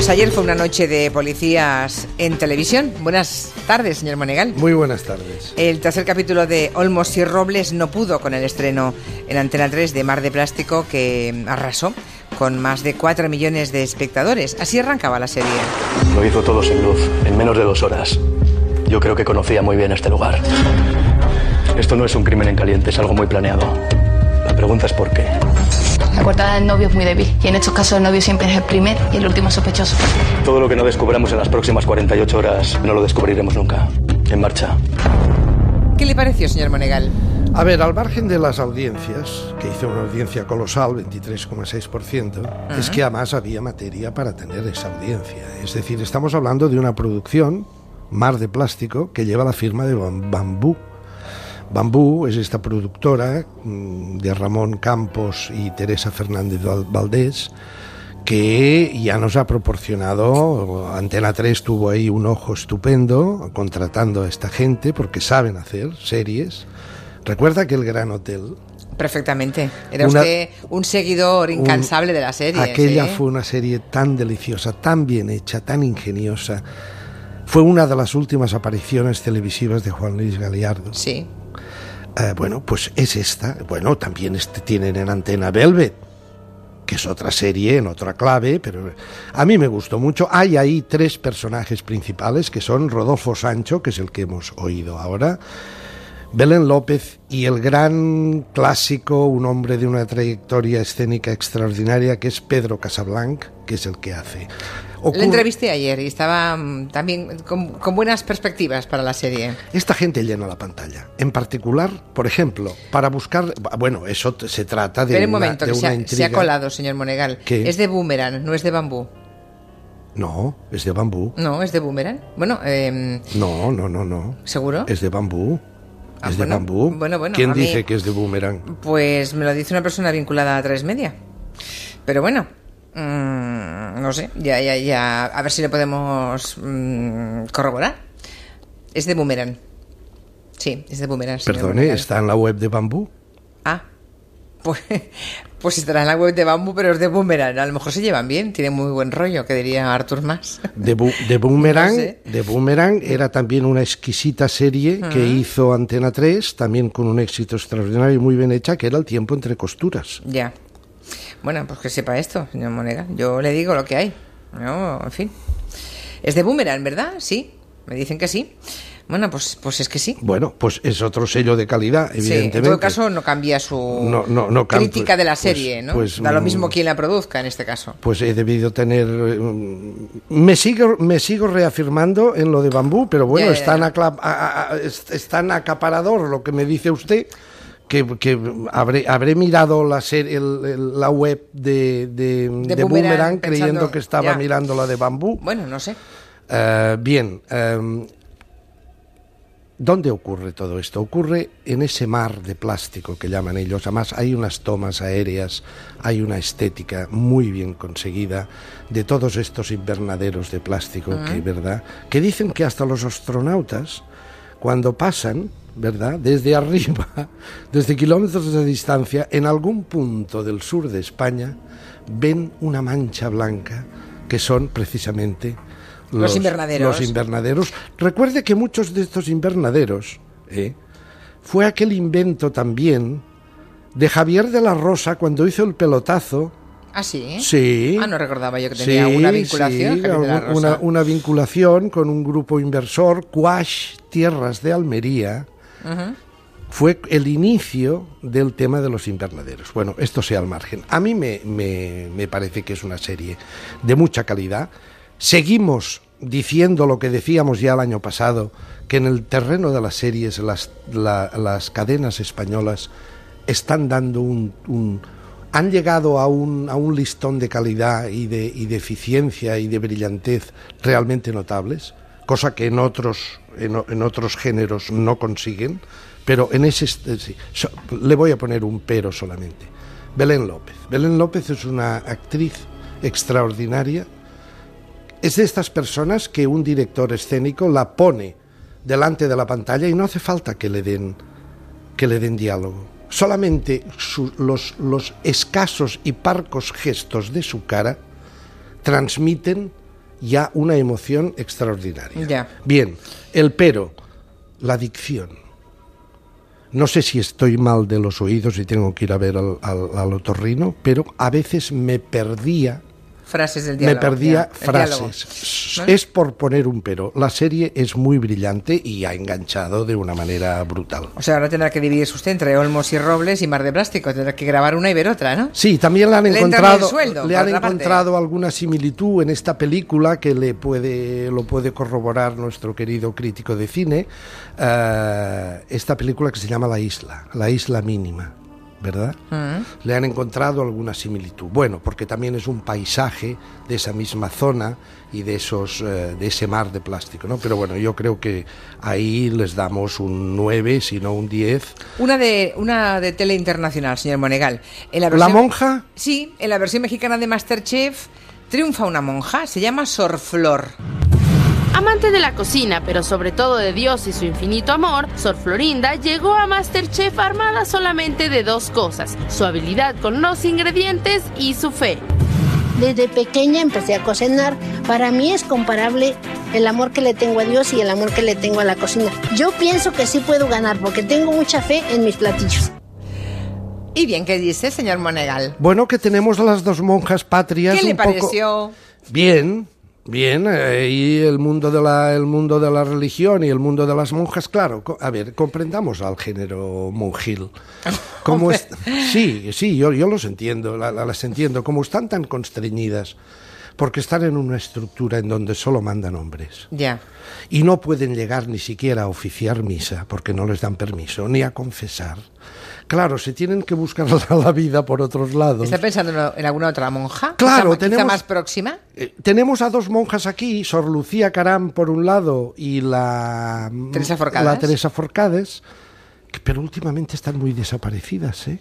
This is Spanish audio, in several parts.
Pues ayer fue una noche de policías en televisión. Buenas tardes, señor Monegal. Muy buenas tardes. El tercer capítulo de Olmos y Robles no pudo con el estreno en Antena 3 de Mar de Plástico que arrasó con más de 4 millones de espectadores. Así arrancaba la serie. Lo hizo todo sin luz, en menos de dos horas. Yo creo que conocía muy bien este lugar. Esto no es un crimen en caliente, es algo muy planeado. La pregunta es por qué. La coartada del novio es muy débil y en estos casos el novio siempre es el primer y el último sospechoso. Todo lo que no descubramos en las próximas 48 horas no lo descubriremos nunca. En marcha. ¿Qué le pareció, señor Monegal? A ver, al margen de las audiencias, que hizo una audiencia colosal, 23,6%, es que además había materia para tener esa audiencia. Es decir, estamos hablando de una producción, Mar de Plástico, que lleva la firma de Bam- Bambú. Bambú es esta productora mm, de Ramón Campos y Teresa Fernández Val- Valdés, que ya nos ha proporcionado, Antena 3 tuvo ahí un ojo estupendo contratando a esta gente porque saben hacer series. Recuerda que el Gran Hotel, Perfectamente. Era Una- usted un seguidor incansable de la serie. aquella ¿sí? fue una serie tan deliciosa, tan bien hecha, tan ingeniosa. Fue una de las últimas apariciones televisivas de Juan Luis Galiardo. Sí. Eh, bueno, pues es esta. Bueno, también este, tienen en antena Velvet, que es otra serie en otra clave, pero a mí me gustó mucho. Hay ahí tres personajes principales que son Rodolfo Sancho, que es el que hemos oído ahora, Belén López y el gran clásico, un hombre de una trayectoria escénica extraordinaria, que es Pedro Casablanc, que es el que hace. Lo Ocurre- entrevisté ayer y estaba mm, también con, con buenas perspectivas para la serie. Esta gente llena la pantalla. En particular, por ejemplo, para buscar. Bueno, eso se trata de Espera un una, momento, de que se ha, se ha colado, señor Monegal. ¿Qué? Es de boomerang, no es de bambú. No, es de bambú. No, es de boomerang. Bueno, eh, No, no, no, no. ¿seguro? Es de bambú. Ah, es bueno, de bambú. bueno, bueno, ¿Quién mí- dice que es de boomerang? Pues me lo dice una persona vinculada a tres media. Pero bueno, mm, no sé, ya, ya, ya, a ver si lo podemos mm, corroborar. Es de boomerang. Sí, es de boomerang. Perdone, está en la web de bambú. Ah, pues, pues estará en la web de bambú, pero es de boomerang. A lo mejor se llevan bien, tiene muy buen rollo, que diría Artur Mas. De, Bu- de Boomerang, No sé. de Boomerang era también una exquisita serie que hizo Antena 3, también con un éxito extraordinario y muy bien hecha, que era El tiempo entre costuras. Ya. Bueno, pues que sepa esto, señor Monega. Yo le digo lo que hay. No, en fin. Es de Boomerang, ¿verdad? Sí. Me dicen que sí. Bueno, pues, pues es que sí. Bueno, pues es otro sello de calidad, Sí, evidentemente. en todo caso no cambia su No, no, no cam- crítica de la pues- serie, ¿no? pues, da lo mm, mismo quien la produzca en este caso. pues he debido tener mm, me sigo me sigo reafirmando en lo de bambú pero bueno Ya, tan acla- es tan acaparador lo que me dice usted que, que habré habré mirado la serie el- el- la web de, de, De de Boomerang, Boomerang creyendo que estaba ya. mirando la de bambú Bueno, no sé. Eh, bien, em, ¿dónde ocurre todo esto? Ocurre en ese mar de plástico que llaman ellos. Además, hay unas tomas aéreas, hay una estética muy bien conseguida de todos estos invernaderos de plástico, que, ¿verdad? Que dicen que hasta los astronautas, cuando pasan, ¿verdad? Desde arriba, desde kilómetros de distancia, en algún punto del sur de España, ven una mancha blanca que son precisamente Los invernaderos. los invernaderos. Recuerde que muchos de estos invernaderos ¿eh? fue aquel invento también de Javier de la Rosa cuando hizo el pelotazo. ¿Ah, sí? Sí. Ah, no recordaba yo que tenía Sí, una vinculación. sí, Javier de la una vinculación con un grupo inversor, Quash Tierras de Almería. Fue el inicio del tema de los invernaderos. Bueno, esto sea al margen. A mí me, me- me parece que es una serie de mucha calidad. Seguimos diciendo lo que decíamos ya el año pasado, que en el terreno de las series las, la- las cadenas españolas están dando un, un- han llegado a un, a un listón de calidad y de, y de eficiencia y de brillantez realmente notables, cosa que en otros, en, en otros géneros no consiguen, pero en ese eh, le voy a poner un pero solamente. Belén López. Belén López es una actriz extraordinaria. Es de estas personas que un director escénico la pone delante de la pantalla y no hace falta que le den que le den diálogo. Solamente su- los, los escasos y parcos gestos de su cara transmiten ya una emoción extraordinaria. Ya. Bien, el pero, la dicción. No sé si estoy mal de los oídos y tengo que ir a ver al, al- al otorrino, pero a veces me perdía Frases del me perdía ya, el diálogo. frases. Es por poner un pero. La serie es muy brillante y ha enganchado de una manera brutal. O sea, ahora tendrá que dividirse usted entre Olmos y Robles y Mar de Plástico. Tendrá que grabar una y ver otra, ¿no? Sí, también le han Le encontrado, sueldo, le han parte. encontrado alguna similitud en esta película que le puede, lo puede corroborar nuestro querido crítico de cine. eh, esta película que se llama La Isla, La Isla Mínima, ¿verdad? Mm. Le han encontrado alguna similitud. Bueno, porque también es un paisaje de esa misma zona y de esos, eh, de ese mar de plástico, ¿no? Pero bueno, yo creo que ahí les damos un 9, si no un 10. Una de, una de tele internacional, señor Monegal. En la, ¿La monja? Sí, en la versión mexicana de Masterchef triunfa una monja, se llama Sor Flor. Amante de la cocina, pero sobre todo de Dios y su infinito amor, Sor Florinda llegó a Masterchef armada solamente de dos cosas, su habilidad con los ingredientes y su fe. Desde pequeña empecé a cocinar. Para mí es comparable el amor que le tengo a Dios y el amor que le tengo a la cocina. Yo pienso que sí puedo ganar porque tengo mucha fe en mis platillos. Y bien, ¿qué dice, señor Monegal? Bueno, que tenemos a las dos monjas patrias. ¿Qué le un poco- pareció? Bien, bien. eh, y el mundo de la el mundo de la religión y el mundo de las monjas, claro. A ver, comprendamos al género monjil. Como es- sí, sí, yo, yo los entiendo, la- la- las entiendo. Como están tan constreñidas, porque están en una estructura en donde solo mandan hombres Ya. y no pueden llegar ni siquiera a oficiar misa porque no les dan permiso, ni a confesar. Claro, se tienen que buscar la, vida por otros lados. ¿Está pensando en- alguna otra monja? Claro, Quizá- tenemos- más próxima. Eh, tenemos a dos monjas aquí, Sor Lucía Caram por un lado y la Teresa Forcades. la Teresa Forcades, que- pero últimamente están muy desaparecidas, ¿eh?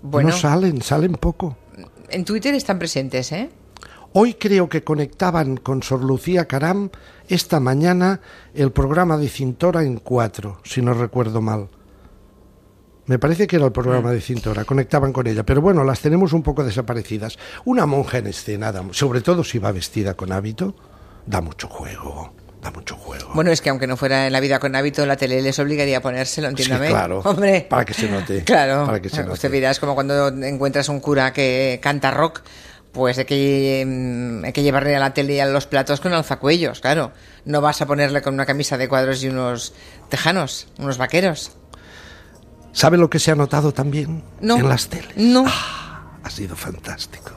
Bueno, No salen, salen poco. en Twitter están presentes, ¿eh? Hoy creo que conectaban con Sor Lucía Caram esta mañana el programa de Cintora en cuatro, si no recuerdo mal. Me parece que era el programa de Cintora, conectaban con ella, pero bueno, las tenemos un poco desaparecidas. Una monja en escena, sobre todo si va vestida con hábito, da mucho juego, da mucho juego. Bueno, es que aunque no fuera en la vida con hábito, la tele les obligaría a ponérselo, Sí, entiéndame. claro, Hombre. para que se note, Claro. para que se note. Usted dirá, es como cuando encuentras un cura que canta rock, pues hay que, hay que llevarle a la tele y a los platos con alzacuellos, claro. No vas a ponerle con una camisa de cuadros y unos tejanos, unos vaqueros. ¿Sabe lo que se ha notado también No. en las teles? No. Ah, ha sido fantástico.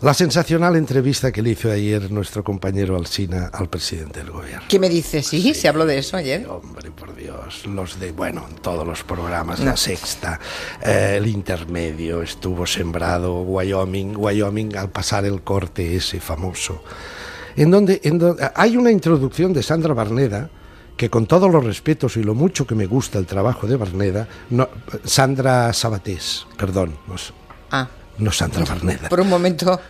La sensacional entrevista que le hizo ayer nuestro compañero Alsina al presidente del gobierno. ¿Qué me dice? Sí, se habló de eso ayer. Hombre, por Dios, los de, bueno, en todos los programas, la sexta, eh, el intermedio, estuvo sembrado Wyoming, Wyoming al pasar el corte ese famoso, en donde, en donde hay una introducción de Sandra Barneda, que con todos los respetos y lo mucho que me gusta el trabajo de Barneda, no, Sandra Sabatés, perdón, no, es- Ah, no Sandra Barneda. por un momento.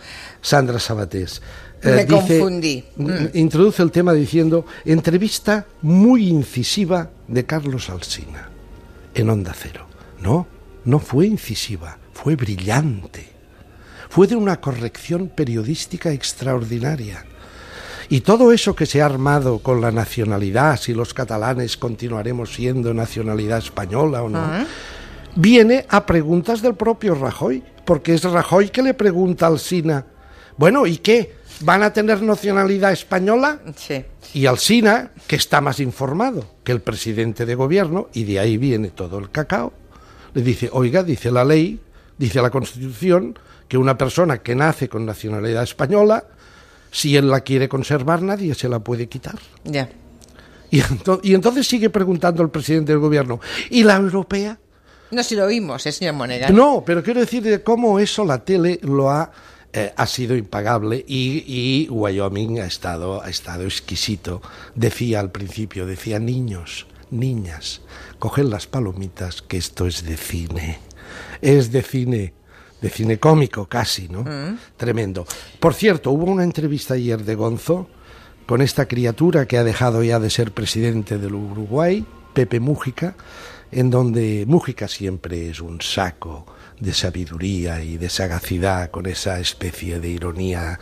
Sandra Sabatés. Me confundí. mm, Mm. Introduce el tema diciendo entrevista muy incisiva de Carlos Alsina en Onda Cero. No, no fue incisiva, fue brillante. Fue de una corrección periodística extraordinaria. Y todo eso que se ha armado con la nacionalidad, si los catalanes continuaremos siendo nacionalidad española o no, viene a preguntas del propio Rajoy, porque es Rajoy que le pregunta al Sina, bueno, ¿y qué? ¿Van a tener nacionalidad española? Sí. Y Alsina, que está más informado que el presidente de gobierno, y de ahí viene todo el cacao, le dice, oiga, dice la ley, dice la Constitución, que una persona que nace con nacionalidad española, si él la quiere conservar, nadie se la puede quitar. Ya. Y, ento- y entonces sigue preguntando el presidente del gobierno, ¿y la europea? No, si lo oímos, ¿eh, señor Monegal? No, pero quiero decir de cómo eso la tele lo ha eh, ha sido impagable y, y Wyoming ha estado ha estado exquisito. Decía al principio, decía niños, niñas, coged las palomitas que esto es de cine, es de cine. De cine cómico casi, ¿no? Tremendo. Por cierto, hubo una entrevista ayer de Gonzo con esta criatura que ha dejado ya de ser presidente del Uruguay, Pepe Mújica, en donde Mújica siempre es un saco de sabiduría y de sagacidad, con esa especie de ironía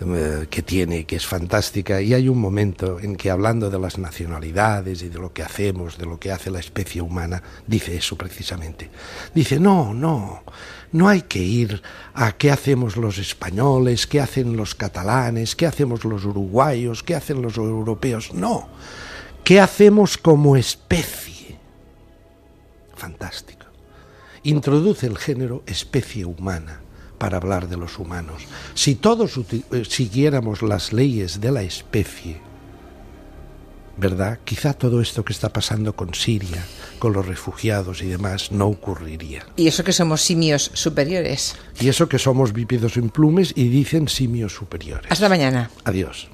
eh, que tiene, que es fantástica, y hay un momento en que hablando de las nacionalidades y de lo que hacemos, de lo que hace la especie humana, dice eso precisamente. Dice, no, no, no hay que ir a qué hacemos los españoles, qué hacen los catalanes, qué hacemos los uruguayos, qué hacen los europeos, no, qué hacemos como especie. Fantástico introduce el género especie humana para hablar de los humanos. Si todos eh, siguiéramos las leyes de la especie, ¿verdad? Quizá todo esto que está pasando con Siria, con los refugiados y demás, no ocurriría. Y eso que somos simios superiores. Y eso que somos bípedos en plumes y dicen simios superiores. Hasta mañana. Adiós.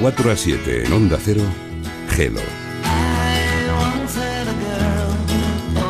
4 a 7 en Onda Cero. Gelo.